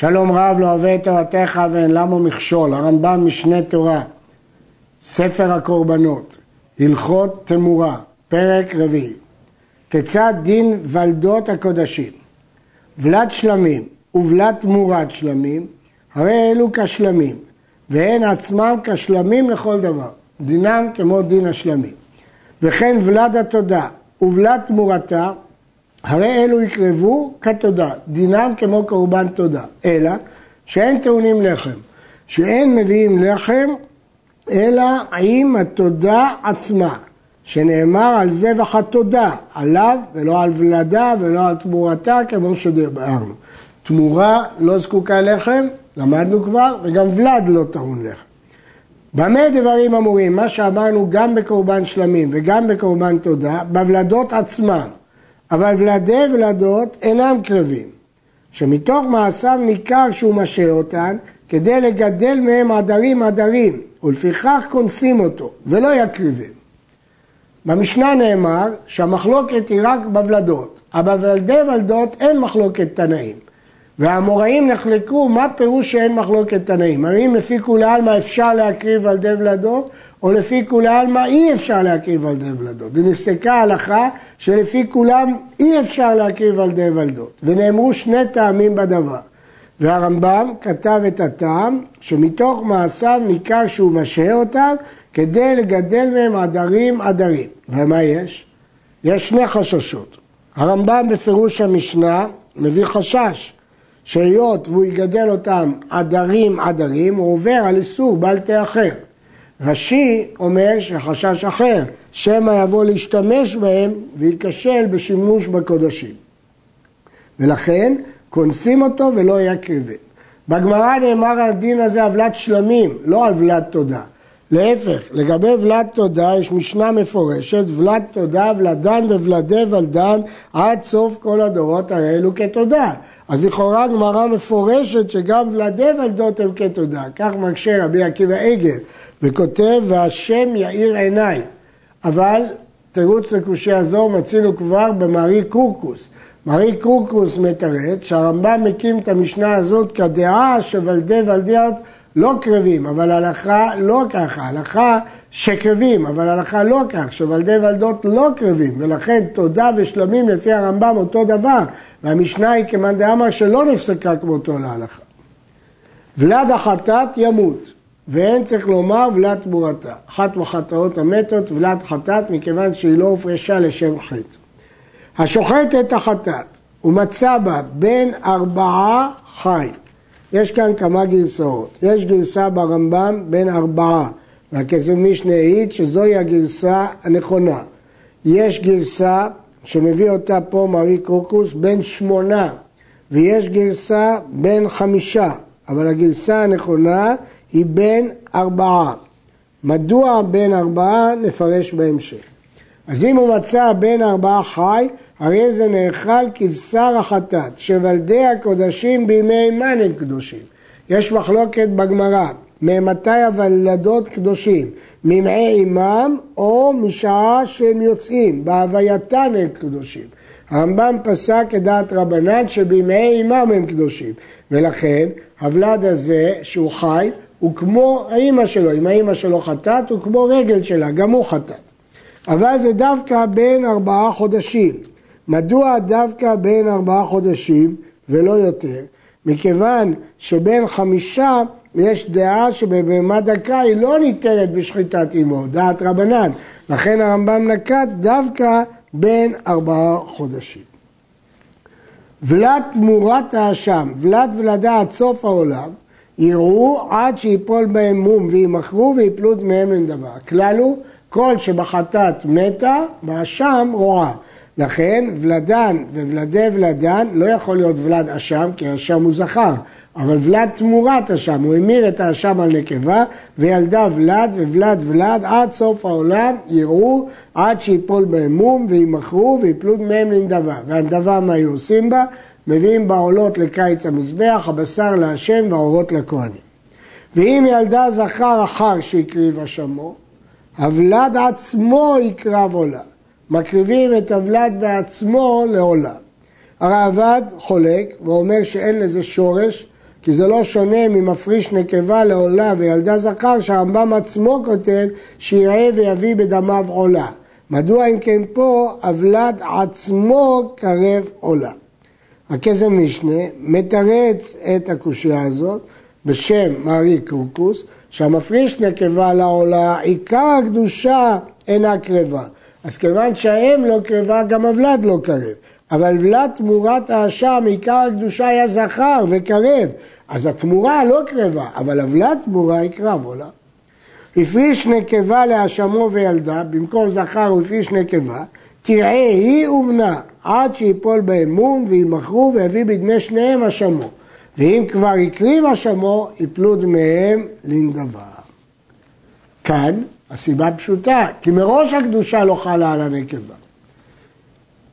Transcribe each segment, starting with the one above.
שלום רב לא אוהב את תורתך ואין למו מכשול, הרמב"ם משנה תורה, ספר הקורבנות, הלכות תמורה, פרק רביעי. כיצד דין ולדות הקודשים? ולד שלמים ובלד תמורת שלמים, הרי אלו כשלמים, והן עצמם כשלמים לכל דבר, דינם כמו דין השלמים. וכן ולד התודה ובלד תמורתה, הרי אלו יקרבו כתודה, דינם כמו קורבן תודה, אלא שאין טעונים לחם, שאין מביאים לחם אלא עם התודה עצמה, שנאמר על זבח התודה, עליו ולא על ולדה ולא על תמורתה כמו שדיברנו. תמורה לא זקוקה לחם, למדנו כבר, וגם ולד לא טעון לחם. במה דברים אמורים? מה שאמרנו גם בקורבן שלמים וגם בקורבן תודה, בוולדות עצמם. אבל ולדי ולדות אינם קרבים, שמתוך מעשיו ניכר שהוא משה אותן כדי לגדל מהם עדרים עדרים, ולפיכך כונסים אותו, ולא יקריבים. במשנה נאמר שהמחלוקת היא רק בוולדות, אבל בוולדי ולדות אין מחלוקת תנאים. והאמוראים נחלקו מה פירוש שאין מחלוקת תנאים. האם לפי כולי עלמא אפשר להקריב על די ולדות, או לפי כולי עלמא אי אפשר להקריב על די ולדות. ונפסקה ההלכה שלפי כולם אי אפשר להקריב על די ולדות. ונאמרו שני טעמים בדבר. והרמב"ם כתב את הטעם שמתוך מעשיו ניכר שהוא משהה אותם כדי לגדל מהם עדרים עדרים. ומה יש? יש שני חששות. הרמב"ם בפירוש המשנה מביא חשש שהיות והוא יגדל אותם עדרים עדרים, הוא עובר על איסור בל תאחר. רש"י אומר שחשש אחר, שמא יבוא להשתמש בהם וייכשל בשימוש בקודשים. ולכן כונסים אותו ולא יקריבם. בגמרא נאמר הדין הזה עוולת שלמים, לא עוולת תודה. להפך, לגבי ולד תודה יש משנה מפורשת, ולד תודה, ולדן וולדי ולדן עד סוף כל הדורות האלו כתודה. אז לכאורה גמרא מפורשת שגם ולדי ולדות הם כתודה. כך מקשה רבי עקיבא עגל וכותב והשם יאיר עיניי. אבל תירוץ לקושי הזו מצינו כבר במארי קורקוס. מארי קורקוס מתרץ שהרמב"ם מקים את המשנה הזאת כדעה שוולדי ולדיות לא קרבים, אבל הלכה לא ככה, הלכה שקרבים, אבל הלכה לא כך, שוולדי ולדות לא קרבים, ולכן תודה ושלמים לפי הרמב"ם אותו דבר, והמשנה היא כמאן דאמר שלא נפסקה כמותו להלכה. ולד החטאת ימות, ואין צריך לומר ולד תמורתה. אחת מחטאות המתות ולד חטאת מכיוון שהיא לא הופרשה לשם חטא. השוחט את החטאת ומצא בה בין ארבעה חי. יש כאן כמה גרסאות. יש גרסה ברמב"ם בין ארבעה, והכסף משנה העיד שזוהי הגרסה הנכונה. יש גרסה שמביא אותה פה מרי קרוקוס בין שמונה, ויש גרסה בין חמישה, אבל הגרסה הנכונה היא בין ארבעה. מדוע בין ארבעה נפרש בהמשך. אז אם הוא מצא בין ארבעה חי, הרי זה נאכל כבשר החטאת, שוולדי הקודשים בימי מן קדושים. יש מחלוקת בגמרא, ממתי הוולדות קדושים? ממעי אימם או משעה שהם יוצאים, בהווייתן הם קדושים. הרמב"ם פסק כדעת רבנן שבימי אימם הם קדושים, ולכן הוולד הזה שהוא חי הוא כמו האימא שלו, אם האימא שלו חטאת הוא כמו רגל שלה, גם הוא חטאת. אבל זה דווקא בין ארבעה חודשים. מדוע דווקא בין ארבעה חודשים ולא יותר? מכיוון שבין חמישה יש דעה שבבהמה דקה היא לא ניתנת בשחיטת אמו, דעת רבנן. לכן הרמב"ם נקט דווקא בין ארבעה חודשים. ולד תמורת האשם, ולד ולדה עד סוף העולם, יראו עד שיפול בהם מום וימכרו ויפלו דמיהם לנדבר. הכלל הוא כל שבחטאת מתה, באשם רועה. לכן ולדן וולדי ולדן לא יכול להיות ולד אשם, כי אשם הוא זכר, אבל ולד תמורת אשם, הוא המיר את האשם על נקבה, וילדה ולד וולד ולד עד סוף העולם יראו עד שיפול בהם מום וימכרו ויפלו מהם לנדבה. והנדבה מה היו עושים בה? מביאים בעולות לקיץ המזבח, הבשר להשם והאורות לכהנים. ואם ילדה זכר אחר שהקריב אשמו, הוולד עצמו יקרב עולה. מקריבים את הוולד בעצמו לעולה. הראב"ד חולק ואומר שאין לזה שורש, כי זה לא שונה ממפריש נקבה לעולה וילדה זכר, שהרמב"ם עצמו כותב שיראה ויביא בדמיו עולה. מדוע אם כן פה אבלת עצמו קרב עולה? הכסף משנה מתרץ את הקושייה הזאת בשם מארי קורקוס, שהמפריש נקבה לעולה, עיקר הקדושה אינה קרבה. אז כיוון שהאם לא קרבה, גם הוולד לא קרב. אבל ולד תמורת האשם, עיקר הקדושה היה זכר וקרב. אז התמורה לא קרבה, אבל הוולד תמורה היא קרב עולה. הפריש נקבה להאשמו וילדה, במקום זכר הוא הפריש נקבה, תראה היא ובנה, עד שיפול בהם מום וימכרו ויביא בדמי שניהם אשמו. ואם כבר הקריב אשמו, יפלו דמיהם לנדבה. כאן הסיבה פשוטה, כי מראש הקדושה לא חלה על הנקבה.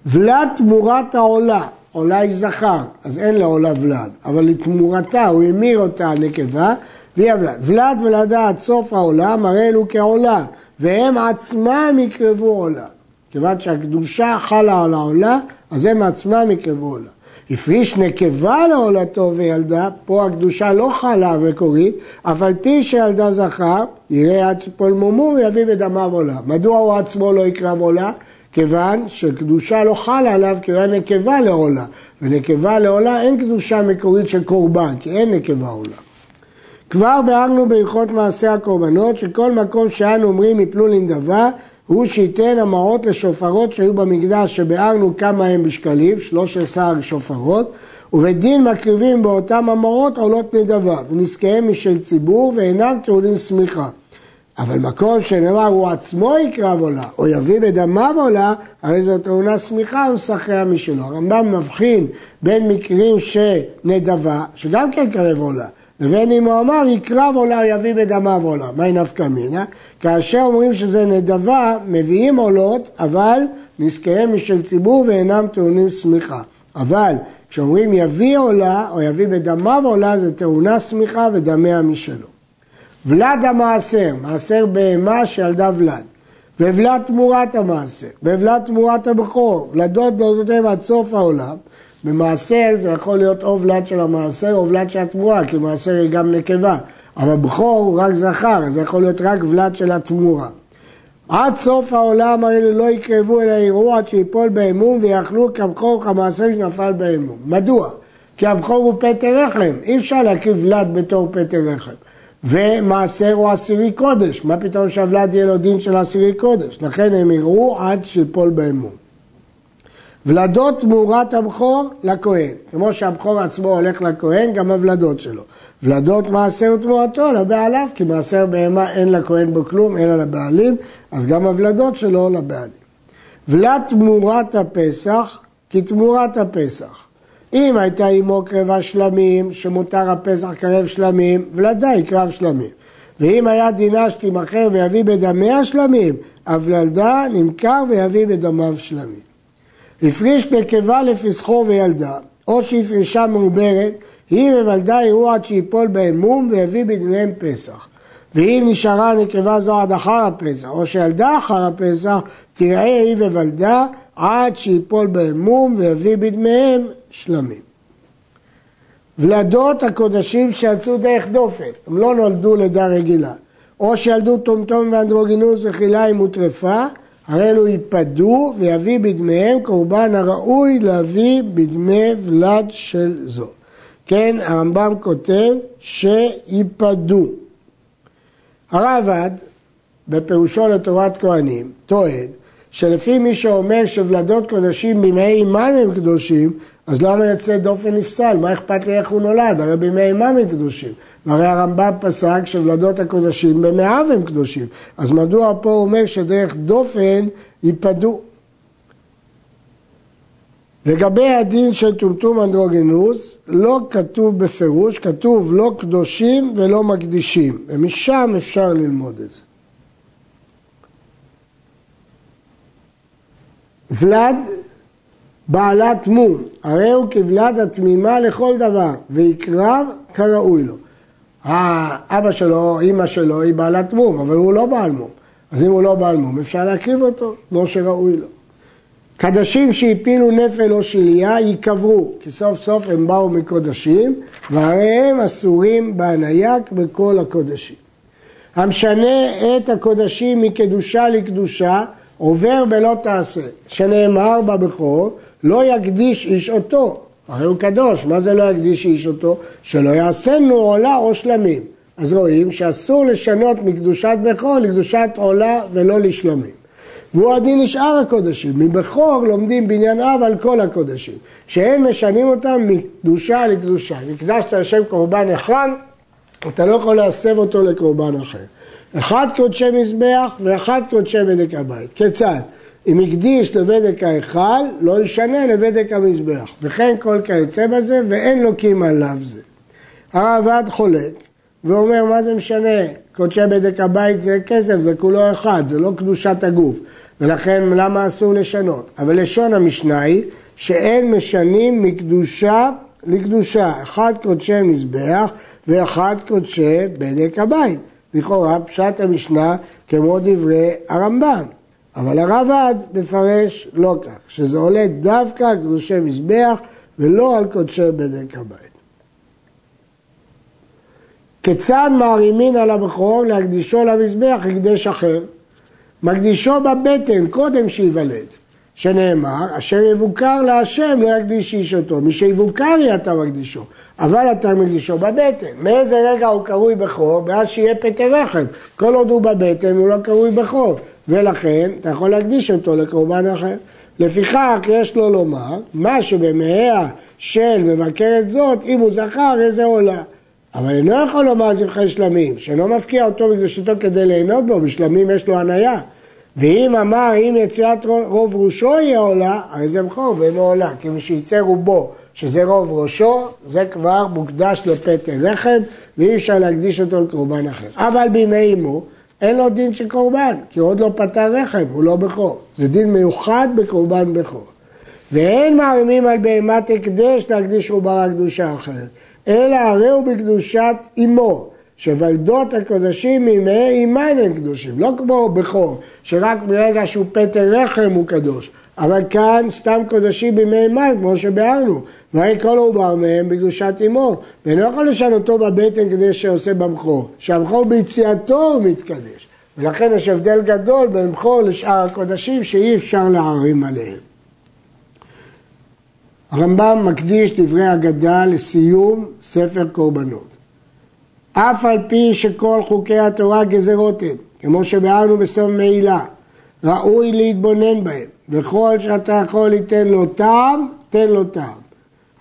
ולד תמורת העולה, עולה היא זכר, אז אין לעולה ולד, אבל לתמורתה הוא המיר אותה על נקבה והיא הוולד. ולד ולדה עד סוף העולה מראה אלו כעולה, והם עצמם יקרבו עולה. כיוון שהקדושה חלה על העולה, אז הם עצמם יקרבו עולה. הפריש נקבה לעולתו וילדה, פה הקדושה לא חלה המקורית, אף על פי שילדה זכר, יראה עד שפול מומו ויביא בדמיו עולה. מדוע הוא עצמו לא יקרב עולה? כיוון שקדושה לא חלה עליו כי הוא היה נקבה לעולה, ונקבה לעולה אין קדושה מקורית של קורבן, כי אין נקבה עולה. כבר ביארנו בהלכות מעשה הקורבנות שכל מקום שאנו אומרים יפלו לנדבה הוא שייתן המעות לשופרות שהיו במקדש שביארנו כמה הם בשקלים, 13 שופרות ובדין מקריבים באותם המעות עולות נדבה ונזקיהם משל ציבור ואינם טעונים שמיכה אבל מקום שנאמר הוא עצמו יקרב עולה, או יביא בדמיו עולה, הרי זו טעונה שמיכה ומסחריה משלו. הרמב"ם מבחין בין מקרים שנדבה, שגם כן קרב עולה, לבין אם הוא אמר יקרב עולה, יביא בדמיו עולה. מהי נפקא מינה? כאשר אומרים שזה נדבה, מביאים עולות, אבל נזקיהם משל ציבור ואינם טעונים שמיכה. אבל כשאומרים יביא עולה, או יביא בדמיו עולה, זה טעונה שמיכה ודמיה משלו. ולד המעשר, מעשר בהמה שילדה ולד, וולד תמורת המעשר, וולד תמורת הבכור, ולדות דודותיהם עד סוף העולם. במעשר זה יכול להיות או ולד של המעשר או ולד של התמורה, כי מעשר היא גם נקבה, אבל בכור הוא רק זכר, אז זה יכול להיות רק ולד של התמורה. עד סוף העולם האלו לא יקרבו אל האירוע עד שיפול באמון ויאכלו כבכור כמעשר שנפל באמון. מדוע? כי הבכור הוא פטר רחם, אי אפשר להקריב ולד בתור פטר רחם. ומעשר הוא עשירי קודש, מה פתאום שהוולד יהיה לו דין של עשירי קודש? לכן הם יראו עד שיפול באמון. ולדות תמורת הבכור לכהן, כמו שהבכור עצמו הולך לכהן, גם הוולדות שלו. ולדות מעשר תמורתו לבעליו, כי מעשר בהמה אין לכהן בו כלום, אלא לבעלים, אז גם הוולדות שלו לבעלים. ולד תמורת הפסח, כתמורת הפסח. אם הייתה עמו קרבה שלמים, שמותר הפסח קרב שלמים, ולדי קרב שלמים. ואם היה דינה שתימכר ויביא בדמיה שלמים, הוולדה נמכר ויביא בדמיו שלמים. הפריש בקיבה לפסחו וילדה, או שהפרישה מעוברת, היא וולדה יראו עד שיפול בהם מום ויביא בדמיהם פסח. ואם נשארה נקבה זו עד אחר הפסח, או שילדה אחר הפסח, תראה היא וולדה עד שיפול בהם מום ויביא בדמיהם שלמים. ולדות הקודשים שיצאו דרך דופן, הם לא נולדו לידה רגילה, או שילדו טומטום ואנדרוגינוס וכליים וטרפה, הרי אלו ייפדו ויביא בדמיהם קורבן הראוי להביא בדמי ולד של זו. כן, הרמב"ם כותב שייפדו. הרעב"ד, בפירושו לתורת כהנים, טוען שלפי מי שאומר שוולדות קודשים בימי אימם הם קדושים, אז למה יוצא דופן נפסל? מה אכפת לי איך הוא נולד? הרי בימי אימם הם קדושים. והרי הרמב"ם פסק שוולדות הקודשים במאיו הם קדושים. אז מדוע פה הוא אומר שדרך דופן ייפדו? לגבי הדין של טומטום אנדרוגנוס, לא כתוב בפירוש, כתוב לא קדושים ולא מקדישים, ומשם אפשר ללמוד את זה. ולד בעלת מום, הרי הוא כבלד התמימה לכל דבר, ויקרב כראוי לו. האבא שלו, אימא שלו, היא בעלת מום, אבל הוא לא בעל מום. אז אם הוא לא בעל מום, אפשר להקריב אותו כמו שראוי לו. קדשים שהפילו נפל או שליה ייקברו, כי סוף סוף הם באו מקודשים, והרי הם אסורים בהנייק בכל הקודשים. המשנה את הקודשים מקדושה לקדושה, עובר בלא תעשה, שנאמר בבכור, לא יקדיש איש אותו, הרי הוא קדוש, מה זה לא יקדיש איש אותו? שלא יעשנו עולה או שלמים. אז רואים שאסור לשנות מקדושת בכור לקדושת עולה ולא לשלמים. והוא הדין לשאר הקודשים. מבכור לומדים בניין אב על כל הקודשים, שאין משנים אותם מקדושה לקדושה. נקדשת לשם קורבן אחד, אתה לא יכול להסב אותו לקורבן אחר. אחד קודשי מזבח ואחד קודשי בדק הבית. כיצד? אם הקדיש לבדק ההיכל, לא ישנה לבדק המזבח. וכן כל כיוצא בזה, ואין לוקים עליו זה. הרעב"ד חולק, ואומר, מה זה משנה? קודשי בדק הבית זה כסף, זה כולו אחד, זה לא קדושת הגוף. ולכן למה אסור לשנות? אבל לשון המשנה היא שאין משנים מקדושה לקדושה, אחד קודשי מזבח ואחד קודשי בדק הבית. לכאורה פשט המשנה כמו דברי הרמב"ם. אבל הרב"ד מפרש לא כך, שזה עולה דווקא על קדושי מזבח ולא על קודשי בדק הבית. כיצד מערימין על הבכור להקדישו למזבח הקדש אחר? מקדישו בבטן קודם שייוולד, שנאמר, אשר יבוקר להשם לא יקדיש איש אותו, מי שיבוקר אתה מקדישו, אבל אתה מקדישו בבטן. מאיזה רגע הוא קרוי בכור? ואז שיהיה פטר רחם. כל עוד הוא בבטן הוא לא קרוי בכור. ולכן אתה יכול להקדיש אותו לקורבן אחר. לפיכך יש לו לומר, מה שבמאה של מבקרת זאת, אם הוא זכר איזה עולה. אבל אינו יכול לומר זבחי שלמים, שאינו מפקיע אותו בקדושתו כדי ליהנות בו, בשלמים יש לו הניה. ואם אמר אם יציאת רוב ראשו יהיה עולה, הרי זה בכור ואינו עולה, כי מי שיצא רובו, שזה רוב ראשו, זה כבר מוקדש לפטר לחם, ואי אפשר להקדיש אותו לקורבן אחר. אבל בימי אימו, אין לו דין של קורבן, כי הוא עוד לא פתר רחם, הוא לא בכור. זה דין מיוחד בקורבן בכור. ואין מערימים על בהמת הקדש להקדיש עוברה קדושה אחרת, אלא הרי הוא בקדושת אמו, שוולדות הקודשים מימי אימן הם קדושים, לא כמו בכור, שרק ברגע שהוא פטר רחם הוא קדוש, אבל כאן סתם קודשים בימי אימן, כמו שביארנו, והרי כל עובר מהם בקדושת אמו, ואינו יכול לשנותו בבטן כדי שעושה במחור, שהמחור ביציאתו הוא מתקדש. ולכן יש הבדל גדול בין בכור לשאר הקודשים שאי אפשר להערים עליהם. הרמב"ם מקדיש דברי אגדה לסיום ספר קורבנות. אף על פי שכל חוקי התורה גזרות הם, כמו שביארנו בסוף מעילה, ראוי להתבונן בהם, וכל שאתה יכול ליתן לו טעם, תן לו טעם.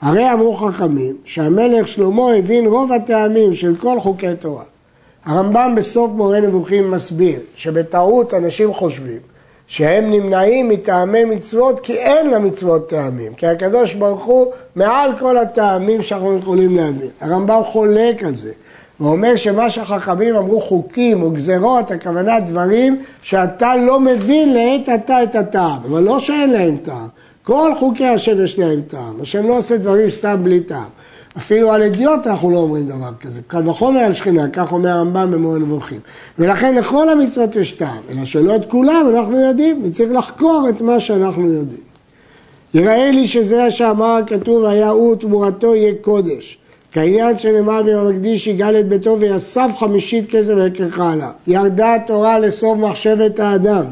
הרי אמרו חכמים שהמלך שלמה הבין רוב הטעמים של כל חוקי תורה. הרמב"ם בסוף מורה נבוכים מסביר שבטעות אנשים חושבים שהם נמנעים מטעמי מצוות כי אין למצוות טעמים, כי הקדוש ברוך הוא מעל כל הטעמים שאנחנו יכולים להבין. הרמב"ם חולק על זה, ואומר שמה שהחכמים אמרו חוקים או גזרות, הכוונה דברים שאתה לא מבין לעת עתה את הטעם, אבל לא שאין להם טעם. כל חוקי השם יש להם טעם, השם לא עושה דברים סתם בלי טעם. אפילו על אדיוט אנחנו לא אומרים דבר כזה, קל וחומר על שכינה, כך אומר הרמב"ם במורה נבוכים. ולכן לכל המצוות יש טעם, אלא שלא את כולם אנחנו יודעים, וצריך לחקור את מה שאנחנו יודעים. יראה לי שזה שאמר הכתוב, היה הוא תמורתו יהיה קודש. כעניין שנאמר במקדיש יגאל את ביתו ויסף חמישית כסף וכרך עליו. ירדה התורה לסוף מחשבת האדם.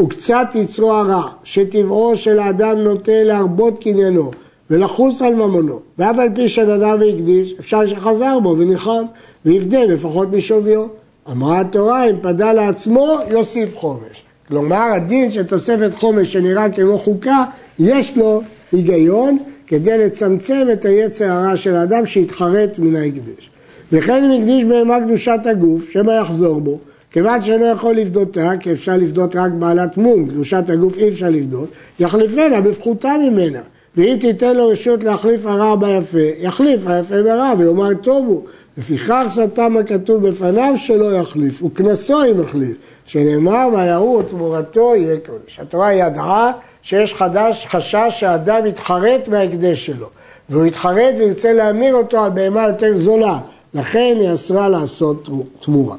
וקצת יצרו הרע, שטבעו של האדם נוטה להרבות קניינו ולחוס על ממונו, ואף על פי שנדע והקדיש, אפשר שחזר בו וניחם, ויפדה לפחות משוויו. אמרה התורה, אם פדה לעצמו, יוסיף חומש. כלומר, הדין של תוספת חומש שנראה כמו חוקה, יש לו היגיון כדי לצמצם את היצר הרע של האדם שהתחרט מן ההקדש. וכן אם הקדיש בהמה קדושת הגוף, שמא יחזור בו, כיוון שאינו יכול לפדותה, כי אפשר לפדות רק בעלת מום, קדושת הגוף אי אפשר לפדות, יחליפנה בפחותה ממנה. ואם תיתן לו רשות להחליף הרע ביפה, יחליף היפה ברע ויאמר טוב הוא. לפיכך סתם הכתוב בפניו שלא יחליף, וקנסו אם יחליף, שנאמר ויראו תמורתו יהיה קודש. התורה ידעה שיש חדש, חשש שהאדם יתחרט מההקדש שלו, והוא יתחרט וירצה להמיר אותו על בהמה יותר זולה, לכן היא אסרה לעשות תמורה.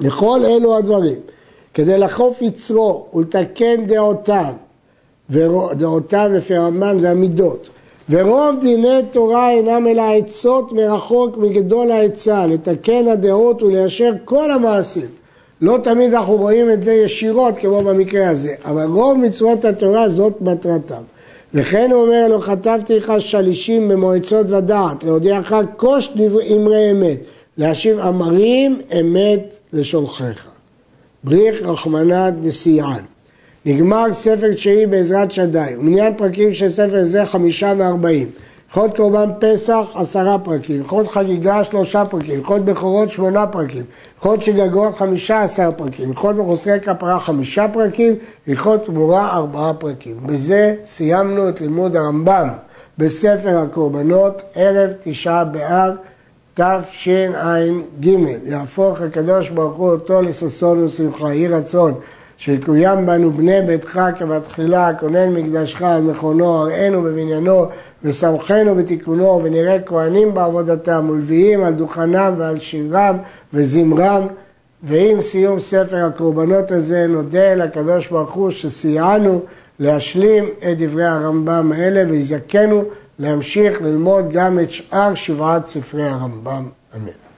לכל אלו הדברים, כדי לחוף יצרו ולתקן דעותיו ודעותיו לפי הרמב"ם זה המידות. ורוב דיני תורה אינם אלא עצות מרחוק מגדול העצה, לתקן הדעות וליישר כל המעשים. לא תמיד אנחנו רואים את זה ישירות כמו במקרה הזה, אבל רוב מצוות התורה זאת מטרתם. וכן הוא אומר לו, כתבתי לך שלישים במועצות ודעת, להודיעך כוש אמרי אמת, להשיב אמרים אמת לשולחיך. בריך רחמנא דסיען. נגמר ספר תשיעי בעזרת שדי, ומניין פרקים של ספר זה חמישה וארבעים. הלכות קורבן פסח עשרה פרקים, הלכות חגיגה שלושה פרקים, הלכות בכורות שמונה פרקים, הלכות שגגות חמישה עשר פרקים, הלכות מחוסרי כפרה חמישה פרקים, הלכות תמורה ארבעה פרקים. בזה סיימנו את לימוד הרמב"ם בספר הקורבנות, ערב תשעה באב תשע"ג. יהפוך הקדוש ברוך הוא אותו לששון ושמחה, יהי רצון. שיקוים בנו בני ביתך כבתחילה, כונן מקדשך על מכונו, הראינו בבניינו, ושמחנו בתיקונו, ונראה כהנים בעבודתם, ולוויים על דוכנם ועל שירם וזמרם. ועם סיום ספר הקורבנות הזה נודה לקדוש ברוך הוא שסייענו להשלים את דברי הרמב"ם האלה ויזכנו להמשיך ללמוד גם את שאר שבעת ספרי הרמב"ם. אמן.